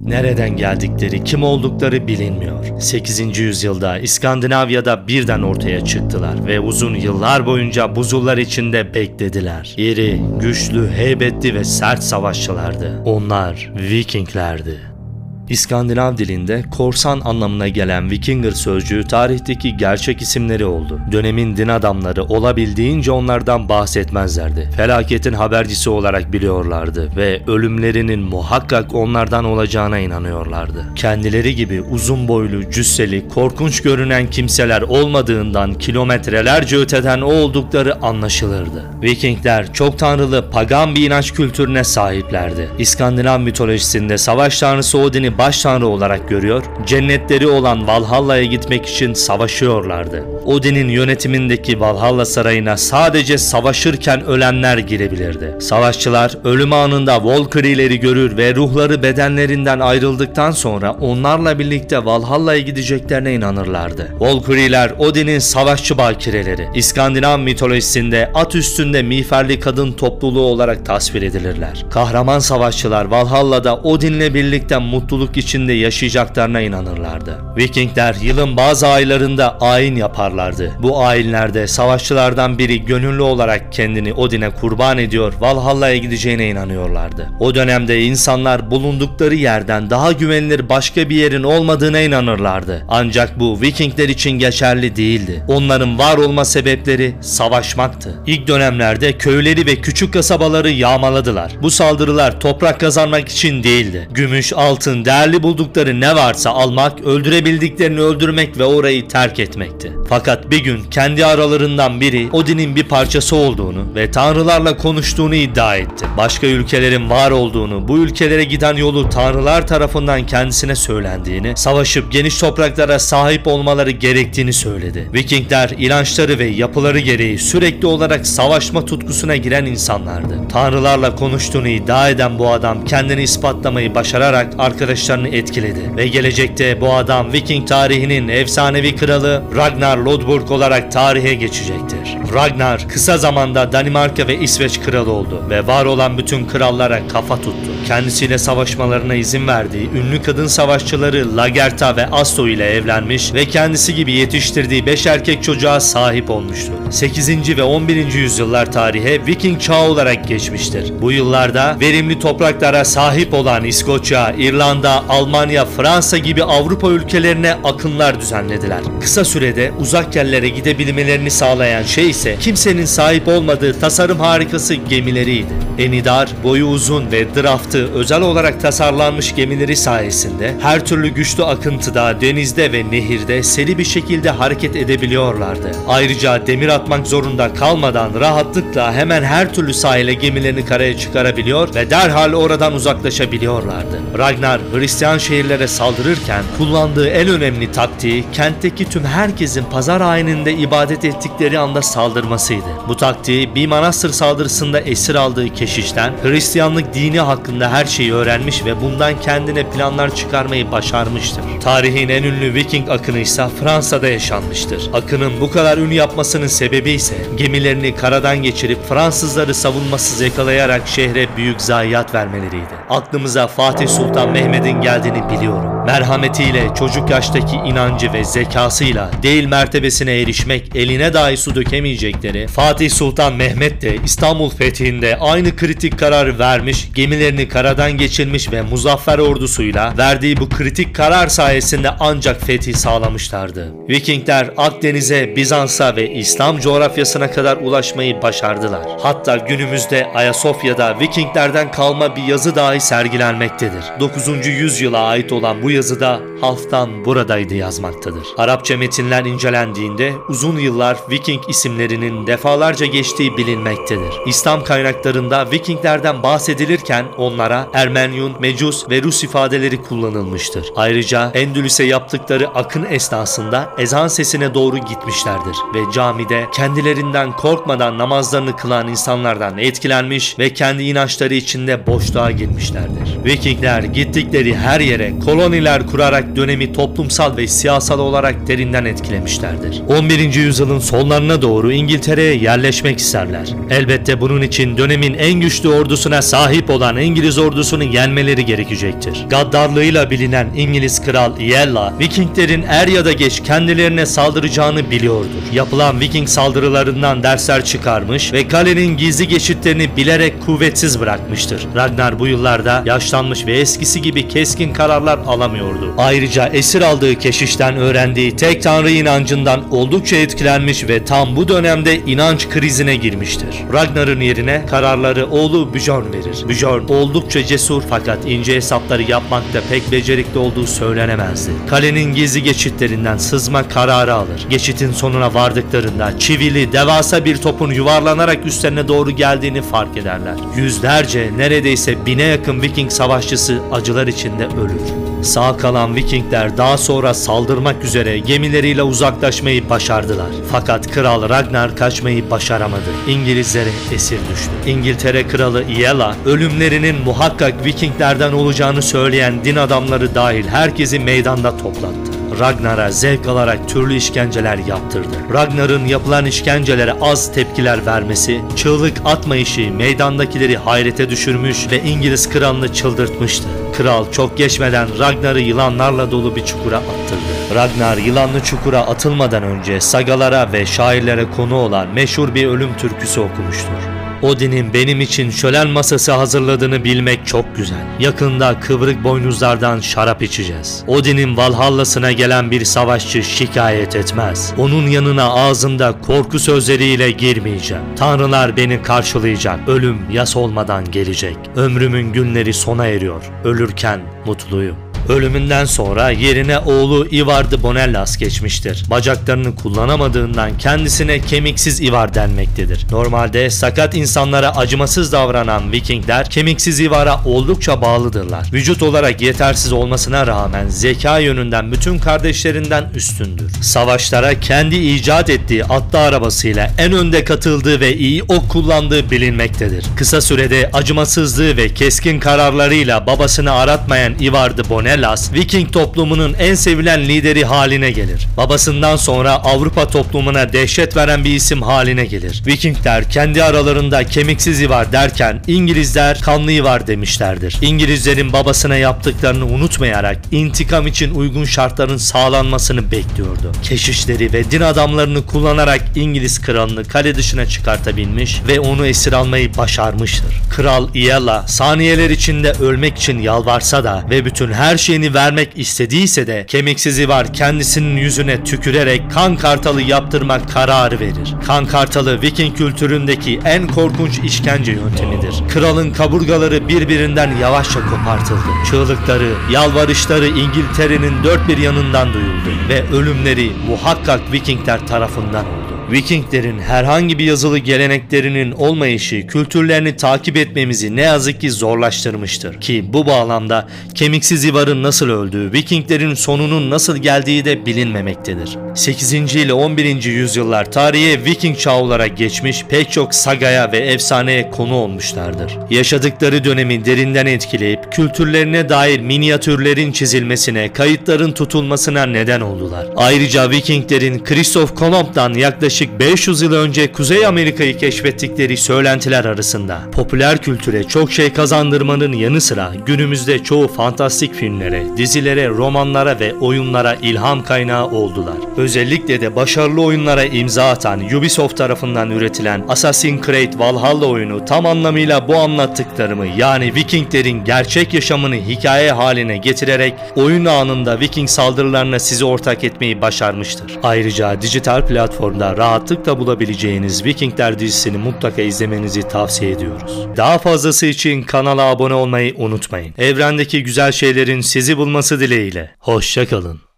Nereden geldikleri, kim oldukları bilinmiyor. 8. yüzyılda İskandinavya'da birden ortaya çıktılar ve uzun yıllar boyunca buzullar içinde beklediler. İri, güçlü, heybetli ve sert savaşçılardı. Onlar Vikinglerdi. İskandinav dilinde korsan anlamına gelen Vikinger sözcüğü tarihteki gerçek isimleri oldu. Dönemin din adamları olabildiğince onlardan bahsetmezlerdi. Felaketin habercisi olarak biliyorlardı ve ölümlerinin muhakkak onlardan olacağına inanıyorlardı. Kendileri gibi uzun boylu, cüsseli, korkunç görünen kimseler olmadığından kilometrelerce öteden o oldukları anlaşılırdı. Vikingler çok tanrılı pagan bir inanç kültürüne sahiplerdi. İskandinav mitolojisinde savaş tanrısı Odin'i baş tanrı olarak görüyor, cennetleri olan Valhalla'ya gitmek için savaşıyorlardı. Odin'in yönetimindeki Valhalla sarayına sadece savaşırken ölenler girebilirdi. Savaşçılar ölüm anında Valkyrie'leri görür ve ruhları bedenlerinden ayrıldıktan sonra onlarla birlikte Valhalla'ya gideceklerine inanırlardı. Valkyrie'ler Odin'in savaşçı bakireleri. İskandinav mitolojisinde at üstünde miğferli kadın topluluğu olarak tasvir edilirler. Kahraman savaşçılar Valhalla'da Odin'le birlikte mutluluk içinde yaşayacaklarına inanırlardı. Vikingler yılın bazı aylarında ayin yaparlardı. Bu ayinlerde savaşçılardan biri gönüllü olarak kendini Odin'e kurban ediyor, Valhalla'ya gideceğine inanıyorlardı. O dönemde insanlar bulundukları yerden daha güvenilir başka bir yerin olmadığına inanırlardı. Ancak bu Vikingler için geçerli değildi. Onların var olma sebepleri savaşmaktı. İlk dönemlerde köyleri ve küçük kasabaları yağmaladılar. Bu saldırılar toprak kazanmak için değildi. Gümüş, altın, değerli buldukları ne varsa almak, öldürebildiklerini öldürmek ve orayı terk etmekti. Fakat bir gün kendi aralarından biri Odin'in bir parçası olduğunu ve tanrılarla konuştuğunu iddia etti. Başka ülkelerin var olduğunu, bu ülkelere giden yolu tanrılar tarafından kendisine söylendiğini, savaşıp geniş topraklara sahip olmaları gerektiğini söyledi. Vikingler inançları ve yapıları gereği sürekli olarak savaşma tutkusuna giren insanlardı. Tanrılarla konuştuğunu iddia eden bu adam kendini ispatlamayı başararak arkadaşlarını etkiledi ve gelecekte bu adam Viking tarihinin efsanevi kralı Ragnar Lodbrok olarak tarihe geçecektir. Ragnar kısa zamanda Danimarka ve İsveç kralı oldu ve var olan bütün krallara kafa tuttu. Kendisiyle savaşmalarına izin verdiği ünlü kadın savaşçıları Lagerta ve Asto ile evlenmiş ve kendisi gibi yetiştirdiği 5 erkek çocuğa sahip olmuştu. 8. ve 11. yüzyıllar tarihe Viking çağı olarak geçmiştir. Bu yıllarda verimli topraklara sahip olan İskoçya, İrlanda, Almanya, Fransa gibi Avrupa ülkelerine akınlar düzenlediler. Kısa sürede uzak yerlere gidebilmelerini sağlayan şey ise kimsenin sahip olmadığı tasarım harikası gemileriydi. Enidar, boyu uzun ve draftı özel olarak tasarlanmış gemileri sayesinde her türlü güçlü akıntıda, denizde ve nehirde seri bir şekilde hareket edebiliyorlardı. Ayrıca demir atmak zorunda kalmadan rahatlıkla hemen her türlü sahile gemilerini karaya çıkarabiliyor ve derhal oradan uzaklaşabiliyorlardı. Ragnar Hristiyan şehirlere saldırırken kullandığı en önemli taktiği kentteki tüm herkesin pazar ayininde ibadet ettikleri anda saldırmasıydı. Bu taktiği bir manastır saldırısında esir aldığı keşişten Hristiyanlık dini hakkında her şeyi öğrenmiş ve bundan kendine planlar çıkarmayı başarmıştır. Tarihin en ünlü Viking akını ise Fransa'da yaşanmıştır. Akının bu kadar ün yapmasının sebebi ise gemilerini karadan geçirip Fransızları savunmasız yakalayarak şehre büyük zayiat vermeleriydi. Aklımıza Fatih Sultan Mehmet'in geldiğini biliyorum. Merhametiyle, çocuk yaştaki inancı ve zekasıyla değil mertebesine erişmek eline dahi su dökemeyecekleri Fatih Sultan Mehmet de İstanbul fethinde aynı kritik karar vermiş, gemilerini karadan geçirmiş ve muzaffer ordusuyla verdiği bu kritik karar sayesinde ancak fethi sağlamışlardı. Vikingler Akdeniz'e, Bizans'a ve İslam coğrafyasına kadar ulaşmayı başardılar. Hatta günümüzde Ayasofya'da Vikinglerden kalma bir yazı dahi sergilenmektedir. 9. yüzyıla ait olan bu yazıda Halfdan buradaydı yazmaktadır. Arapça metinler incelendiğinde uzun yıllar Viking isimlerinin defalarca geçtiği bilinmektedir. İslam kaynaklarında Vikinglerden bahsedilirken onlara Ermenyun, Mecus ve Rus ifadeleri kullanılmıştır. Ayrıca Endülüs'e yaptıkları akın esnasında ezan sesine doğru gitmişlerdir ve camide kendilerinden korkmadan namazlarını kılan insanlardan etkilenmiş ve kendi inançları içinde boşluğa girmişlerdir. Vikingler gittikleri her yere koloniler kurarak dönemi toplumsal ve siyasal olarak derinden etkilemişlerdir. 11. yüzyılın sonlarına doğru İngiltere'ye yerleşmek isterler. Elbette bunun için dönemin en güçlü ordusuna sahip olan İngiliz ordusunu yenmeleri gerekecektir. Gaddarlığıyla bilinen İngiliz kral Iella, Vikinglerin er ya da geç kendilerine saldıracağını biliyordur. Yapılan Viking saldırılarından dersler çıkarmış ve kalenin gizli geçitlerini bilerek kuvvetsiz bırakmıştır. Ragnar bu yıllarda yaşlanmış ve eskisi gibi keskin kararlar alamıyordu. Ayrıca esir aldığı keşişten öğrendiği tek tanrı inancından oldukça etkilenmiş ve tam bu dönemde inanç krizine girmiştir. Ragnar'ın yerine kararları oğlu Bjorn verir. Bjorn oldukça cesur fakat ince hesapları yapmakta pek becerikli olduğu söylenemezdi. Kalenin gizli geçitlerinden sızma kararı alır. Geçitin sonuna vardıklarında çivili devasa bir topun yuvarlanarak üstlerine doğru geldiğini fark ederler. Yüzlerce neredeyse bine yakın Viking savaşçısı acılar içinde ölür. Sağ kalan Vikingler daha sonra saldırmak üzere gemileriyle uzaklaşmayı başardılar. Fakat Kral Ragnar kaçmayı başaramadı. İngilizlere esir düştü. İngiltere Kralı Iella ölümlerinin muhakkak Vikinglerden olacağını söyleyen din adamları dahil herkesi meydanda toplattı. Ragnar'a zevk alarak türlü işkenceler yaptırdı. Ragnar'ın yapılan işkencelere az tepkiler vermesi, çığlık atmayışı meydandakileri hayrete düşürmüş ve İngiliz kralını çıldırtmıştı. Kral çok geçmeden Ragnar'ı yılanlarla dolu bir çukura attırdı. Ragnar yılanlı çukura atılmadan önce sagalara ve şairlere konu olan meşhur bir ölüm türküsü okumuştur. Odin'in benim için şölen masası hazırladığını bilmek çok güzel. Yakında kıvrık boynuzlardan şarap içeceğiz. Odin'in Valhallasına gelen bir savaşçı şikayet etmez. Onun yanına ağzımda korku sözleriyle girmeyeceğim. Tanrılar beni karşılayacak. Ölüm yas olmadan gelecek. Ömrümün günleri sona eriyor. Ölürken mutluyum. Ölümünden sonra yerine oğlu Ivar de Bonellas geçmiştir. Bacaklarını kullanamadığından kendisine kemiksiz Ivar denmektedir. Normalde sakat insanlara acımasız davranan Vikingler kemiksiz Ivar'a oldukça bağlıdırlar. Vücut olarak yetersiz olmasına rağmen zeka yönünden bütün kardeşlerinden üstündür. Savaşlara kendi icat ettiği atlı arabasıyla en önde katıldığı ve iyi ok kullandığı bilinmektedir. Kısa sürede acımasızlığı ve keskin kararlarıyla babasını aratmayan Ivar de Bonellas Viking toplumunun en sevilen lideri haline gelir. Babasından sonra Avrupa toplumuna dehşet veren bir isim haline gelir. Vikingler kendi aralarında kemiksiz Ivar derken İngilizler kanlı Ivar demişlerdir. İngilizlerin babasına yaptıklarını unutmayarak intikam için uygun şartların sağlanmasını bekliyordu. Keşişleri ve din adamlarını kullanarak İngiliz kralını kale dışına çıkartabilmiş ve onu esir almayı başarmıştır. Kral Iella saniyeler içinde ölmek için yalvarsa da ve bütün her şeyini vermek istediyse de kemiksiz Ivar kendisinin yüzüne tükürerek kan kartalı yaptırmak kararı verir. Kan kartalı Viking kültüründeki en korkunç işkence yöntemidir. Kralın kaburgaları birbirinden yavaşça kopartıldı. Çığlıkları, yalvarışları İngiltere'nin dört bir yanından duyuldu ve ölümleri muhakkak Vikingler tarafından oldu. Vikinglerin herhangi bir yazılı geleneklerinin olmayışı kültürlerini takip etmemizi ne yazık ki zorlaştırmıştır. Ki bu bağlamda kemiksiz Ivar'ın nasıl öldüğü, Vikinglerin sonunun nasıl geldiği de bilinmemektedir. 8. ile 11. yüzyıllar tarihe Viking çağı olarak geçmiş pek çok sagaya ve efsaneye konu olmuşlardır. Yaşadıkları dönemi derinden etkileyip kültürlerine dair minyatürlerin çizilmesine, kayıtların tutulmasına neden oldular. Ayrıca Vikinglerin Christoph Kolomb'dan yaklaşık 500 yıl önce Kuzey Amerika'yı keşfettikleri söylentiler arasında popüler kültüre çok şey kazandırmanın yanı sıra günümüzde çoğu fantastik filmlere, dizilere, romanlara ve oyunlara ilham kaynağı oldular. Özellikle de başarılı oyunlara imza atan Ubisoft tarafından üretilen Assassin's Creed Valhalla oyunu tam anlamıyla bu anlattıklarımı yani Vikinglerin gerçek yaşamını hikaye haline getirerek oyun anında Viking saldırılarına sizi ortak etmeyi başarmıştır. Ayrıca dijital platformda rahatlıkla bulabileceğiniz Vikingler dizisini mutlaka izlemenizi tavsiye ediyoruz. Daha fazlası için kanala abone olmayı unutmayın. Evrendeki güzel şeylerin sizi bulması dileğiyle. Hoşçakalın.